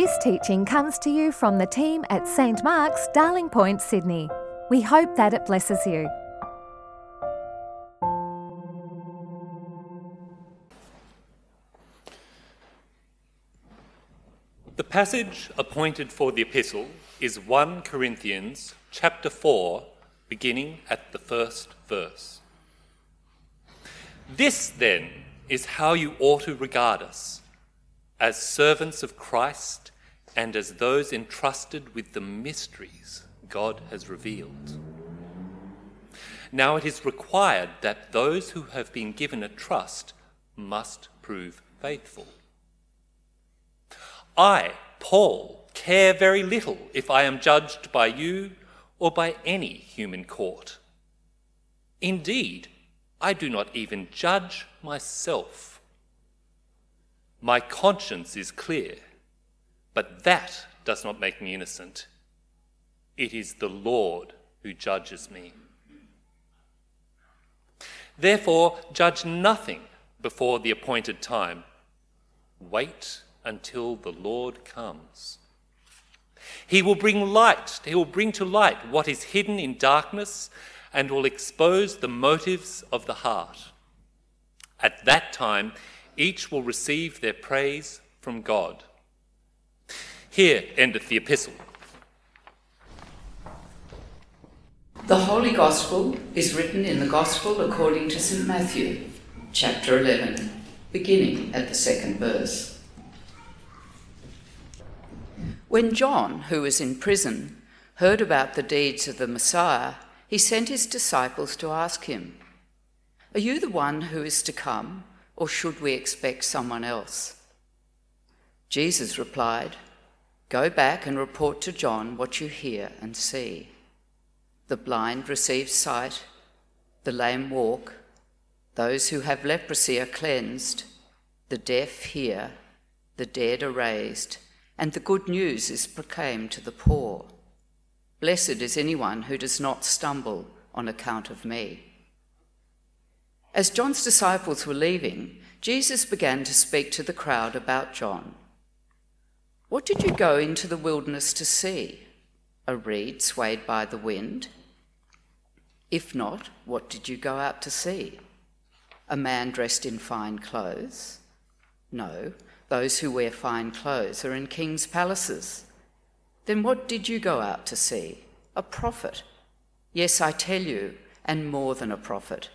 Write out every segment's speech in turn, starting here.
This teaching comes to you from the team at St Mark's, Darling Point, Sydney. We hope that it blesses you. The passage appointed for the epistle is 1 Corinthians chapter 4, beginning at the first verse. This, then, is how you ought to regard us as servants of Christ and as those entrusted with the mysteries God has revealed. Now it is required that those who have been given a trust must prove faithful. I, Paul, care very little if I am judged by you or by any human court. Indeed, I do not even judge myself. My conscience is clear, but that does not make me innocent. It is the Lord who judges me. Therefore, judge nothing before the appointed time. Wait until the Lord comes. He will bring light, he will bring to light what is hidden in darkness and will expose the motives of the heart. At that time, each will receive their praise from God. Here endeth the epistle. The Holy Gospel is written in the Gospel according to St. Matthew, chapter 11, beginning at the second verse. When John, who was in prison, heard about the deeds of the Messiah, he sent his disciples to ask him, Are you the one who is to come, or should we expect someone else? Jesus replied, Go back and report to John what you hear and see. The blind receive sight, the lame walk, those who have leprosy are cleansed, the deaf hear, the dead are raised, and the good news is proclaimed to the poor. Blessed is anyone who does not stumble on account of me. As John's disciples were leaving, Jesus began to speak to the crowd about John. What did you go into the wilderness to see? A reed swayed by the wind? If not, what did you go out to see? A man dressed in fine clothes? No, those who wear fine clothes are in king's palaces. Then what did you go out to see? A prophet. Yes, I tell you, and more than a prophet.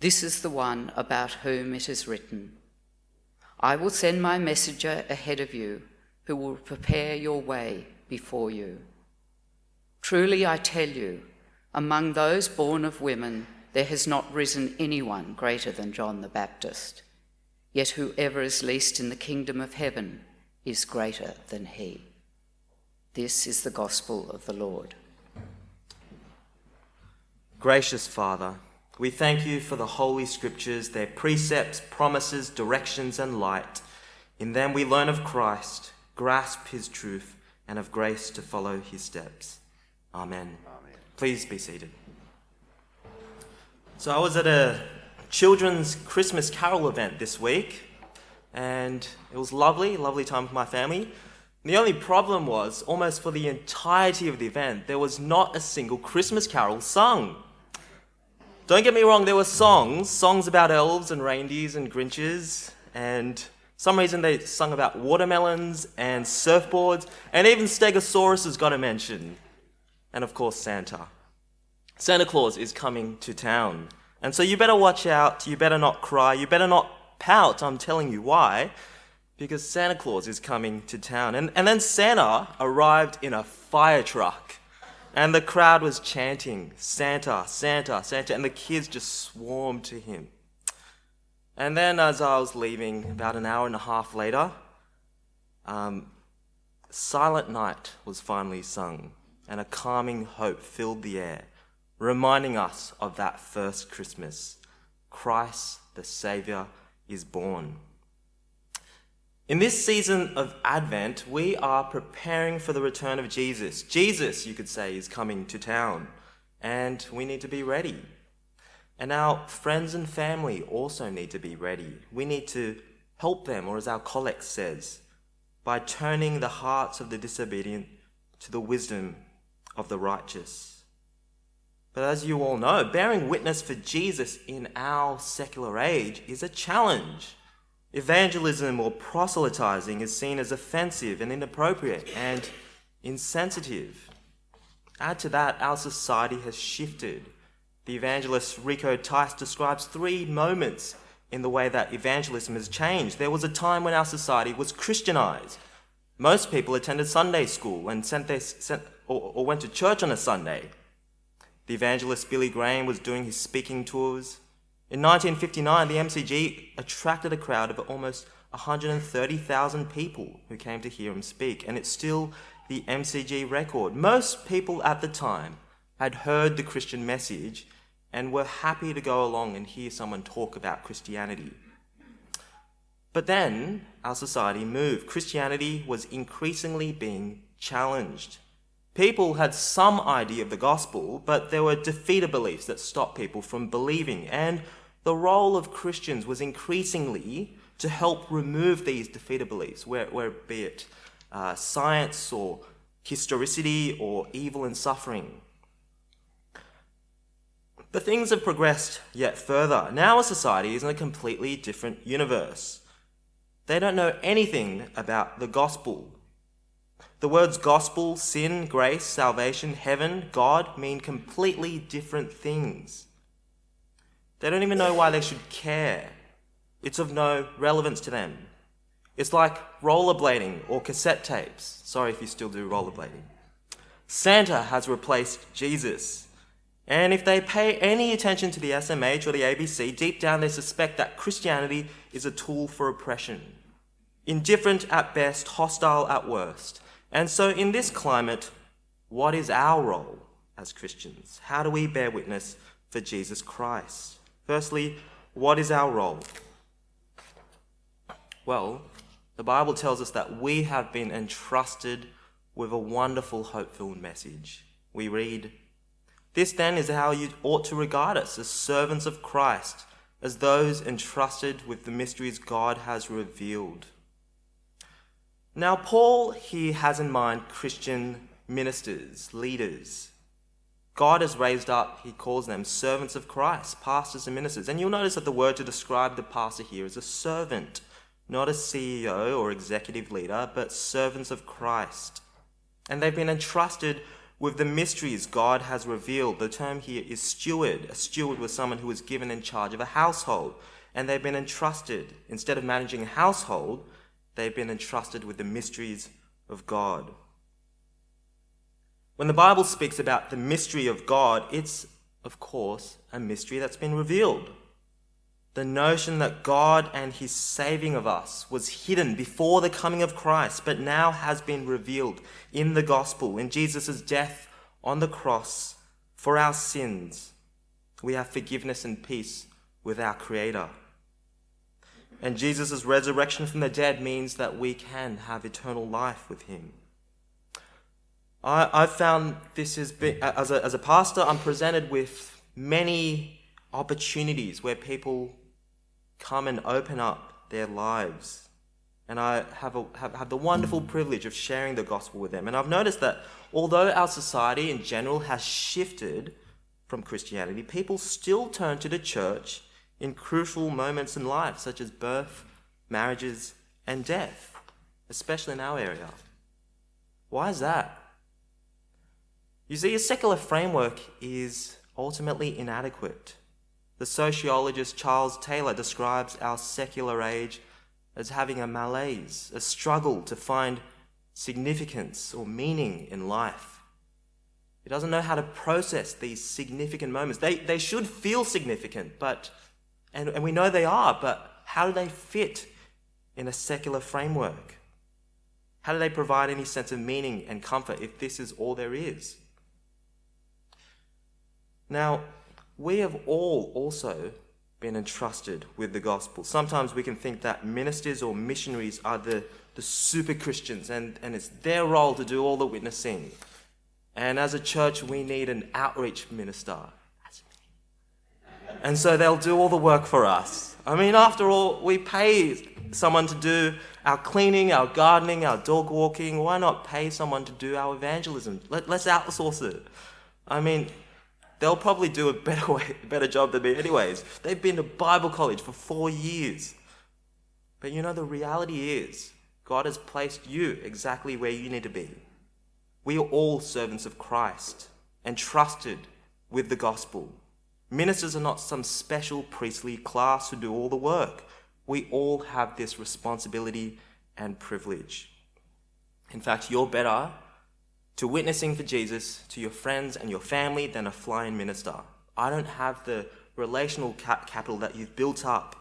This is the one about whom it is written I will send my messenger ahead of you, who will prepare your way before you. Truly, I tell you, among those born of women, there has not risen anyone greater than John the Baptist. Yet whoever is least in the kingdom of heaven is greater than he. This is the gospel of the Lord. Gracious Father, we thank you for the Holy Scriptures, their precepts, promises, directions, and light. In them we learn of Christ, grasp his truth, and have grace to follow his steps. Amen. Amen. Please be seated. So, I was at a children's Christmas carol event this week, and it was lovely, lovely time with my family. The only problem was, almost for the entirety of the event, there was not a single Christmas carol sung. Don't get me wrong, there were songs, songs about elves and reindeers and Grinches, and some reason they sung about watermelons and surfboards, and even Stegosaurus has got a mention. And of course, Santa. Santa Claus is coming to town. And so you better watch out, you better not cry, you better not pout, I'm telling you why because Santa Claus is coming to town. And, and then Santa arrived in a fire truck. And the crowd was chanting, Santa, Santa, Santa. And the kids just swarmed to him. And then, as I was leaving, about an hour and a half later, um, Silent Night was finally sung, and a calming hope filled the air, reminding us of that first Christmas. Christ, the Saviour, is born. In this season of Advent, we are preparing for the return of Jesus. Jesus, you could say, is coming to town, and we need to be ready. And our friends and family also need to be ready. We need to help them, or as our collect says, by turning the hearts of the disobedient to the wisdom of the righteous. But as you all know, bearing witness for Jesus in our secular age is a challenge. Evangelism or proselytizing is seen as offensive and inappropriate and insensitive. Add to that, our society has shifted. The evangelist Rico Tice describes three moments in the way that evangelism has changed. There was a time when our society was Christianized. Most people attended Sunday school and sent their, sent, or, or went to church on a Sunday. The evangelist Billy Graham was doing his speaking tours. In 1959, the MCG attracted a crowd of almost 130,000 people who came to hear him speak, and it's still the MCG record. Most people at the time had heard the Christian message and were happy to go along and hear someone talk about Christianity. But then our society moved. Christianity was increasingly being challenged. People had some idea of the gospel, but there were defeater beliefs that stopped people from believing. And the role of Christians was increasingly to help remove these defeater beliefs, where, where be it uh, science or historicity or evil and suffering. But things have progressed yet further. Now a society is in a completely different universe. They don't know anything about the gospel. The words gospel, sin, grace, salvation, heaven, God mean completely different things. They don't even know why they should care. It's of no relevance to them. It's like rollerblading or cassette tapes. Sorry if you still do rollerblading. Santa has replaced Jesus. And if they pay any attention to the SMH or the ABC, deep down they suspect that Christianity is a tool for oppression. Indifferent at best, hostile at worst. And so, in this climate, what is our role as Christians? How do we bear witness for Jesus Christ? Firstly, what is our role? Well, the Bible tells us that we have been entrusted with a wonderful, hope filled message. We read, This then is how you ought to regard us as servants of Christ, as those entrusted with the mysteries God has revealed. Now, Paul here has in mind Christian ministers, leaders. God has raised up, he calls them servants of Christ, pastors and ministers. And you'll notice that the word to describe the pastor here is a servant, not a CEO or executive leader, but servants of Christ. And they've been entrusted with the mysteries God has revealed. The term here is steward. A steward was someone who was given in charge of a household. And they've been entrusted, instead of managing a household, they've been entrusted with the mysteries of God. When the Bible speaks about the mystery of God, it's, of course, a mystery that's been revealed. The notion that God and his saving of us was hidden before the coming of Christ, but now has been revealed in the gospel, in Jesus' death on the cross for our sins. We have forgiveness and peace with our Creator. And Jesus' resurrection from the dead means that we can have eternal life with him. I, I've found this has been, as a, as a pastor, I'm presented with many opportunities where people come and open up their lives. And I have, a, have, have the wonderful privilege of sharing the gospel with them. And I've noticed that although our society in general has shifted from Christianity, people still turn to the church in crucial moments in life, such as birth, marriages, and death, especially in our area. Why is that? You see, a secular framework is ultimately inadequate. The sociologist Charles Taylor describes our secular age as having a malaise, a struggle to find significance or meaning in life. It doesn't know how to process these significant moments. They, they should feel significant, but and, and we know they are, but how do they fit in a secular framework? How do they provide any sense of meaning and comfort if this is all there is? Now, we have all also been entrusted with the gospel. Sometimes we can think that ministers or missionaries are the, the super Christians and, and it's their role to do all the witnessing. And as a church, we need an outreach minister And so they'll do all the work for us. I mean, after all, we pay someone to do our cleaning, our gardening, our dog walking. Why not pay someone to do our evangelism? Let, let's outsource it. I mean, they'll probably do a better, way, better job than me, anyways. They've been to Bible college for four years. But you know, the reality is, God has placed you exactly where you need to be. We are all servants of Christ, and trusted with the gospel. Ministers are not some special priestly class who do all the work. We all have this responsibility and privilege. In fact, you're better to witnessing for Jesus to your friends and your family than a flying minister. I don't have the relational cap- capital that you've built up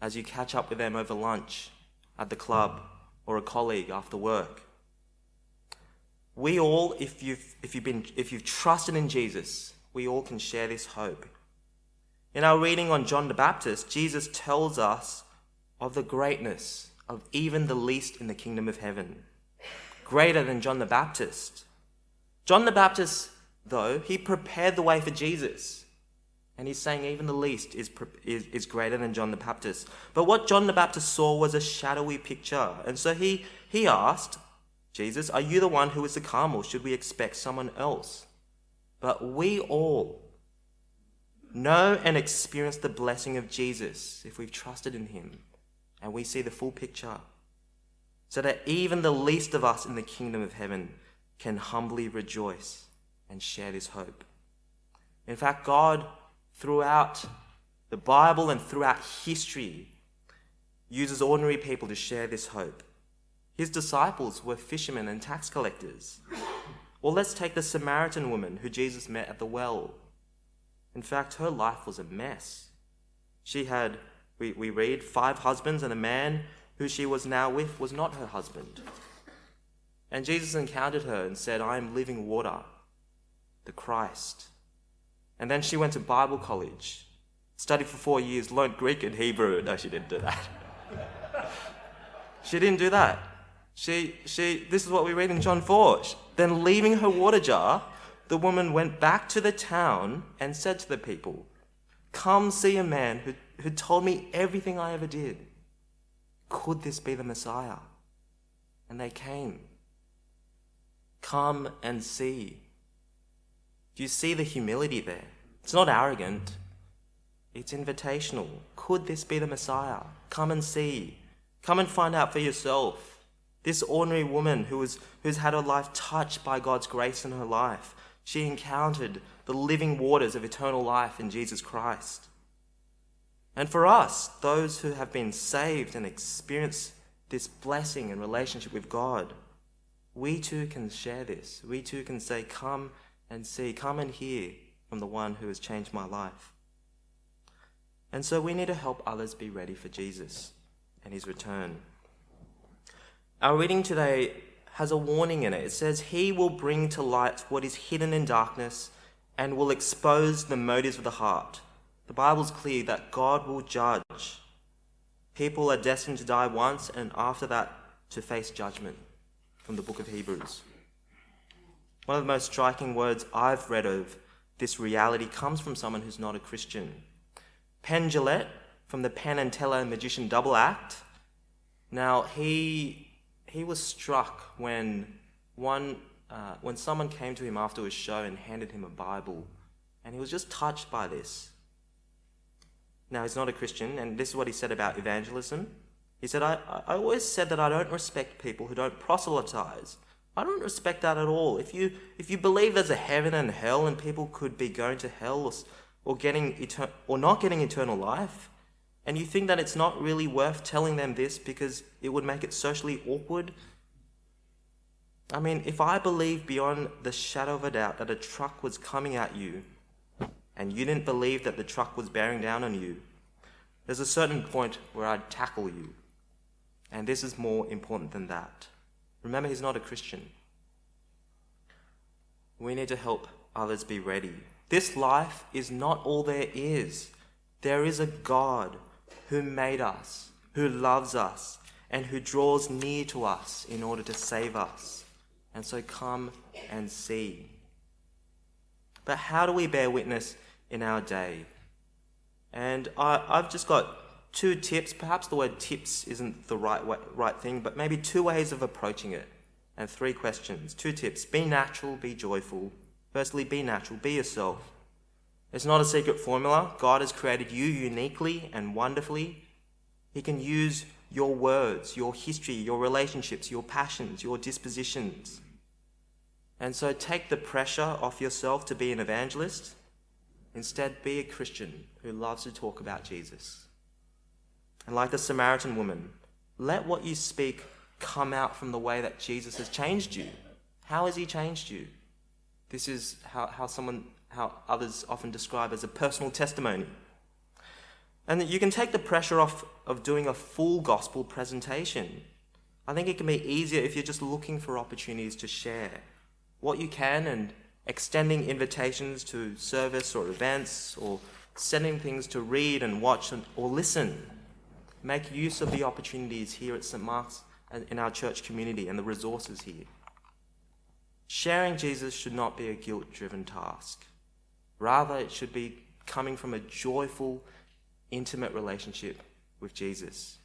as you catch up with them over lunch, at the club, or a colleague after work. We all, if you've, if you've, been, if you've trusted in Jesus, we all can share this hope. In our reading on John the Baptist, Jesus tells us of the greatness of even the least in the kingdom of heaven, greater than John the Baptist. John the Baptist, though, he prepared the way for Jesus. And he's saying even the least is, is, is greater than John the Baptist. But what John the Baptist saw was a shadowy picture. And so he, he asked, Jesus, are you the one who is to come, or should we expect someone else? But we all know and experience the blessing of Jesus if we've trusted in him and we see the full picture. So that even the least of us in the kingdom of heaven can humbly rejoice and share this hope. In fact, God, throughout the Bible and throughout history, uses ordinary people to share this hope. His disciples were fishermen and tax collectors. Well, let's take the Samaritan woman who Jesus met at the well. In fact, her life was a mess. She had we, we read, five husbands, and a man who she was now with was not her husband. And Jesus encountered her and said, I am living water, the Christ. And then she went to Bible college, studied for four years, learned Greek and Hebrew. No, she didn't do that. she didn't do that. She, she, this is what we read in John 4. Then, leaving her water jar, the woman went back to the town and said to the people, Come see a man who who told me everything I ever did. Could this be the Messiah? And they came. Come and see. Do you see the humility there? It's not arrogant, it's invitational. Could this be the Messiah? Come and see. Come and find out for yourself. This ordinary woman who was, who's had her life touched by God's grace in her life, she encountered the living waters of eternal life in Jesus Christ. And for us, those who have been saved and experienced this blessing and relationship with God, we too can share this. We too can say, Come and see, come and hear from the one who has changed my life. And so we need to help others be ready for Jesus and his return. Our reading today has a warning in it. It says, He will bring to light what is hidden in darkness and will expose the motives of the heart. The Bible's clear that God will judge. People are destined to die once and after that to face judgment from the book of Hebrews. One of the most striking words I've read of this reality comes from someone who's not a Christian. Penn Jillette from the Penn and Teller Magician Double Act. Now, he, he was struck when, one, uh, when someone came to him after his show and handed him a Bible, and he was just touched by this. Now, he's not a Christian, and this is what he said about evangelism. He said, I, I always said that I don't respect people who don't proselytize. I don't respect that at all. If you, if you believe there's a heaven and hell and people could be going to hell or, or, getting etern- or not getting eternal life, and you think that it's not really worth telling them this because it would make it socially awkward, I mean, if I believe beyond the shadow of a doubt that a truck was coming at you and you didn't believe that the truck was bearing down on you, there's a certain point where I'd tackle you. And this is more important than that. Remember, he's not a Christian. We need to help others be ready. This life is not all there is. There is a God who made us, who loves us, and who draws near to us in order to save us. And so come and see. But how do we bear witness in our day? And I, I've just got two tips. Perhaps the word tips isn't the right, way, right thing, but maybe two ways of approaching it. And three questions. Two tips be natural, be joyful. Firstly, be natural, be yourself. It's not a secret formula. God has created you uniquely and wonderfully. He can use your words, your history, your relationships, your passions, your dispositions. And so take the pressure off yourself to be an evangelist. Instead, be a Christian who loves to talk about Jesus. And like the Samaritan woman, let what you speak come out from the way that Jesus has changed you. How has he changed you? This is how, how someone how others often describe as a personal testimony. And you can take the pressure off of doing a full gospel presentation. I think it can be easier if you're just looking for opportunities to share what you can and extending invitations to service or events or sending things to read and watch or listen. Make use of the opportunities here at St. Mark's and in our church community and the resources here. Sharing Jesus should not be a guilt driven task. Rather, it should be coming from a joyful, intimate relationship with Jesus.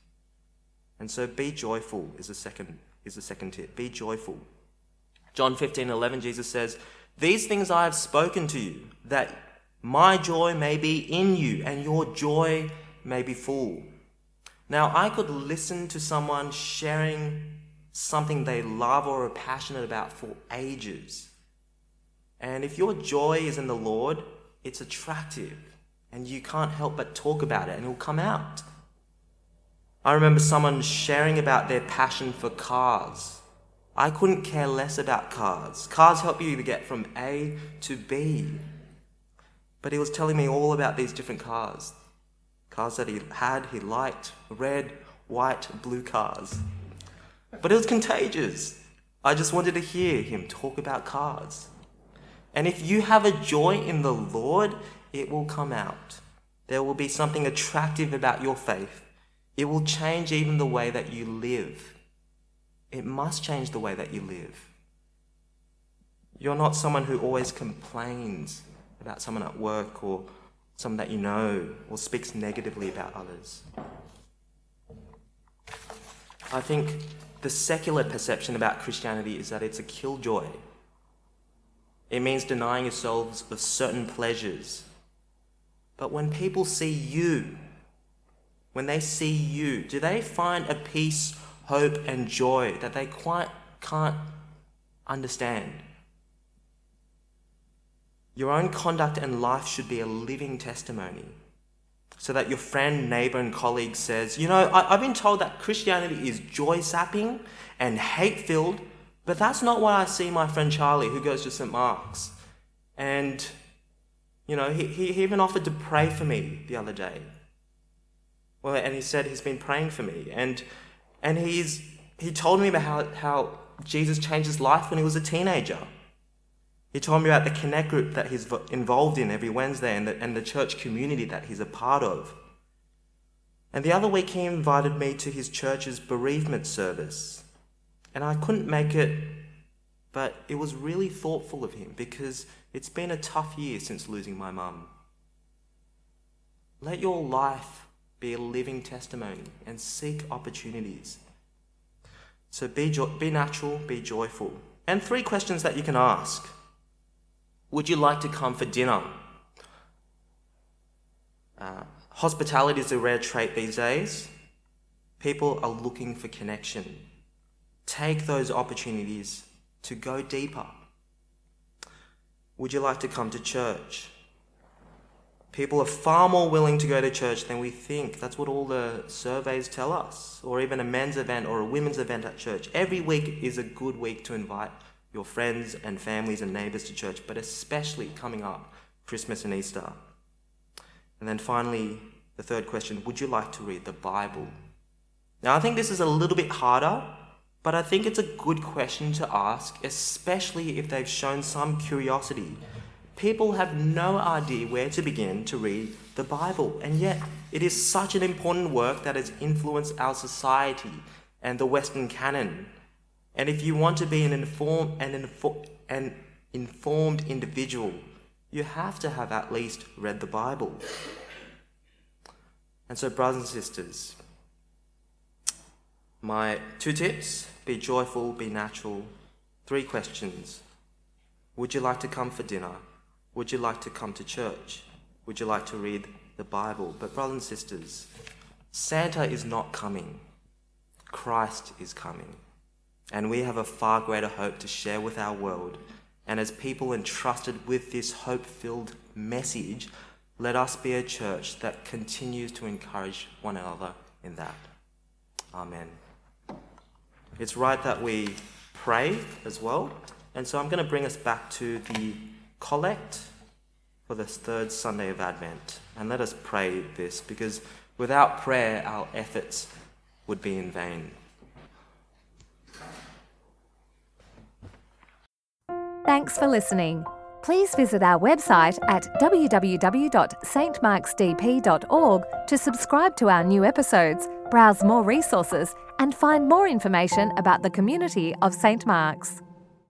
And so be joyful is the second, is the second tip. Be joyful. John 15 11, Jesus says, These things I have spoken to you, that my joy may be in you and your joy may be full. Now, I could listen to someone sharing something they love or are passionate about for ages. And if your joy is in the Lord, it's attractive and you can't help but talk about it and it'll come out. I remember someone sharing about their passion for cars. I couldn't care less about cars. Cars help you to get from A to B. But he was telling me all about these different cars. Cars that he had, he liked red, white, blue cars. But it was contagious. I just wanted to hear him talk about cars. And if you have a joy in the Lord, it will come out. There will be something attractive about your faith. It will change even the way that you live. It must change the way that you live. You're not someone who always complains about someone at work or someone that you know or speaks negatively about others. I think the secular perception about Christianity is that it's a killjoy. It means denying yourselves of certain pleasures. But when people see you, when they see you, do they find a peace, hope, and joy that they quite can't understand? Your own conduct and life should be a living testimony so that your friend, neighbor, and colleague says, You know, I, have been told that Christianity is joy sapping and hate filled, but that's not what I see my friend Charlie, who goes to St. Mark's. And, you know, he, he even offered to pray for me the other day. Well, and he said he's been praying for me. And, and he's, he told me about how, how Jesus changed his life when he was a teenager. He told me about the Connect group that he's involved in every Wednesday and the, and the church community that he's a part of. And the other week, he invited me to his church's bereavement service. And I couldn't make it, but it was really thoughtful of him because it's been a tough year since losing my mum. Let your life be a living testimony and seek opportunities. So be, jo- be natural, be joyful. And three questions that you can ask Would you like to come for dinner? Uh, hospitality is a rare trait these days. People are looking for connection. Take those opportunities to go deeper. Would you like to come to church? People are far more willing to go to church than we think. That's what all the surveys tell us. Or even a men's event or a women's event at church. Every week is a good week to invite your friends and families and neighbours to church, but especially coming up Christmas and Easter. And then finally, the third question Would you like to read the Bible? Now, I think this is a little bit harder but I think it's a good question to ask, especially if they've shown some curiosity. People have no idea where to begin to read the Bible, and yet it is such an important work that has influenced our society and the Western canon. And if you want to be an, inform, an, info, an informed individual, you have to have at least read the Bible. And so, brothers and sisters, my two tips be joyful, be natural. Three questions Would you like to come for dinner? Would you like to come to church? Would you like to read the Bible? But, brothers and sisters, Santa is not coming, Christ is coming. And we have a far greater hope to share with our world. And as people entrusted with this hope filled message, let us be a church that continues to encourage one another in that. Amen. It's right that we pray as well. And so I'm going to bring us back to the collect for this third Sunday of Advent. And let us pray this because without prayer, our efforts would be in vain. Thanks for listening. Please visit our website at www.stmarksdp.org to subscribe to our new episodes, browse more resources, and find more information about the community of St. Mark's.